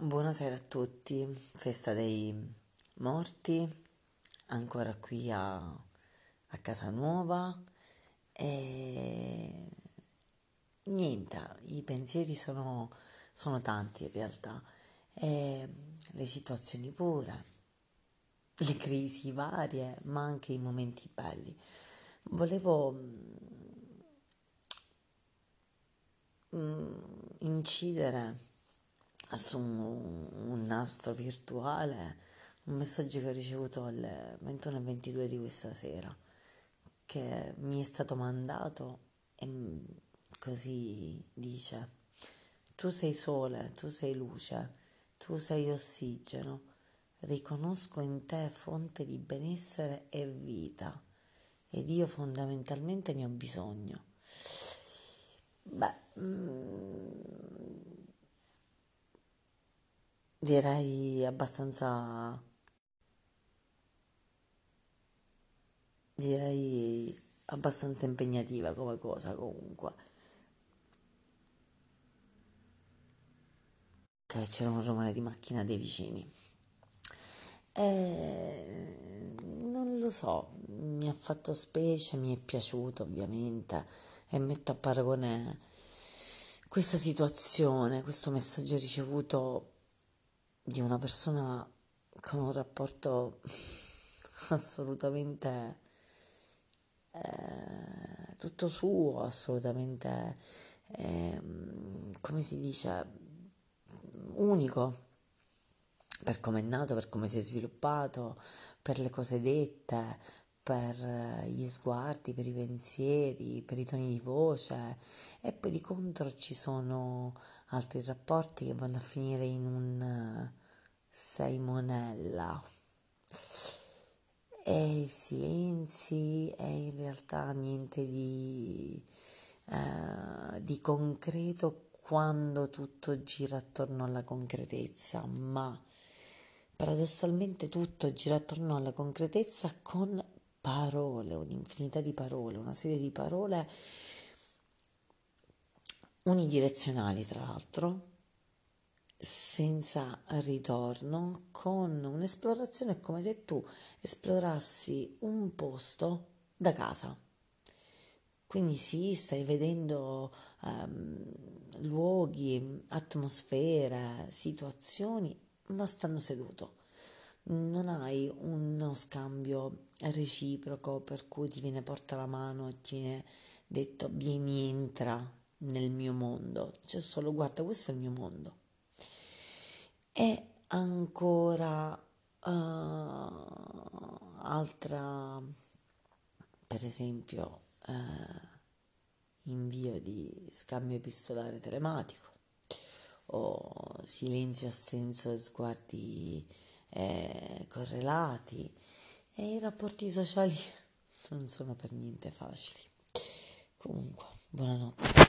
Buonasera a tutti, festa dei morti, ancora qui a, a casa nuova e niente, i pensieri sono, sono tanti in realtà, e le situazioni pure, le crisi varie, ma anche i momenti belli. Volevo mm, incidere su un nastro virtuale un messaggio che ho ricevuto alle 21.22 di questa sera che mi è stato mandato e così dice tu sei sole, tu sei luce, tu sei ossigeno, riconosco in te fonte di benessere e vita ed io fondamentalmente ne ho bisogno. Beh, direi abbastanza direi abbastanza impegnativa come cosa comunque. Ok c'era un rumore di macchina dei vicini. E non lo so mi ha fatto specie mi è piaciuto ovviamente e metto a paragone questa situazione questo messaggio ricevuto di una persona con un rapporto assolutamente eh, tutto suo, assolutamente, eh, come si dice, unico per come è nato, per come si è sviluppato, per le cose dette, per gli sguardi, per i pensieri, per i toni di voce e poi di contro ci sono altri rapporti che vanno a finire in un sei monella e i silenzi è in realtà niente di, uh, di concreto quando tutto gira attorno alla concretezza, ma paradossalmente tutto gira attorno alla concretezza con parole, un'infinità di parole, una serie di parole unidirezionali tra l'altro, senza ritorno, con un'esplorazione come se tu esplorassi un posto da casa. Quindi sì, stai vedendo um, luoghi, atmosfere, situazioni, ma stanno seduto. Non hai uno scambio reciproco per cui ti viene porta la mano e ti viene detto vieni entra nel mio mondo. C'è solo guarda questo è il mio mondo e ancora uh, altra, per esempio, uh, invio di scambio epistolare telematico o silenzio, assenso e sguardi eh, correlati e i rapporti sociali non sono per niente facili. Comunque, buonanotte.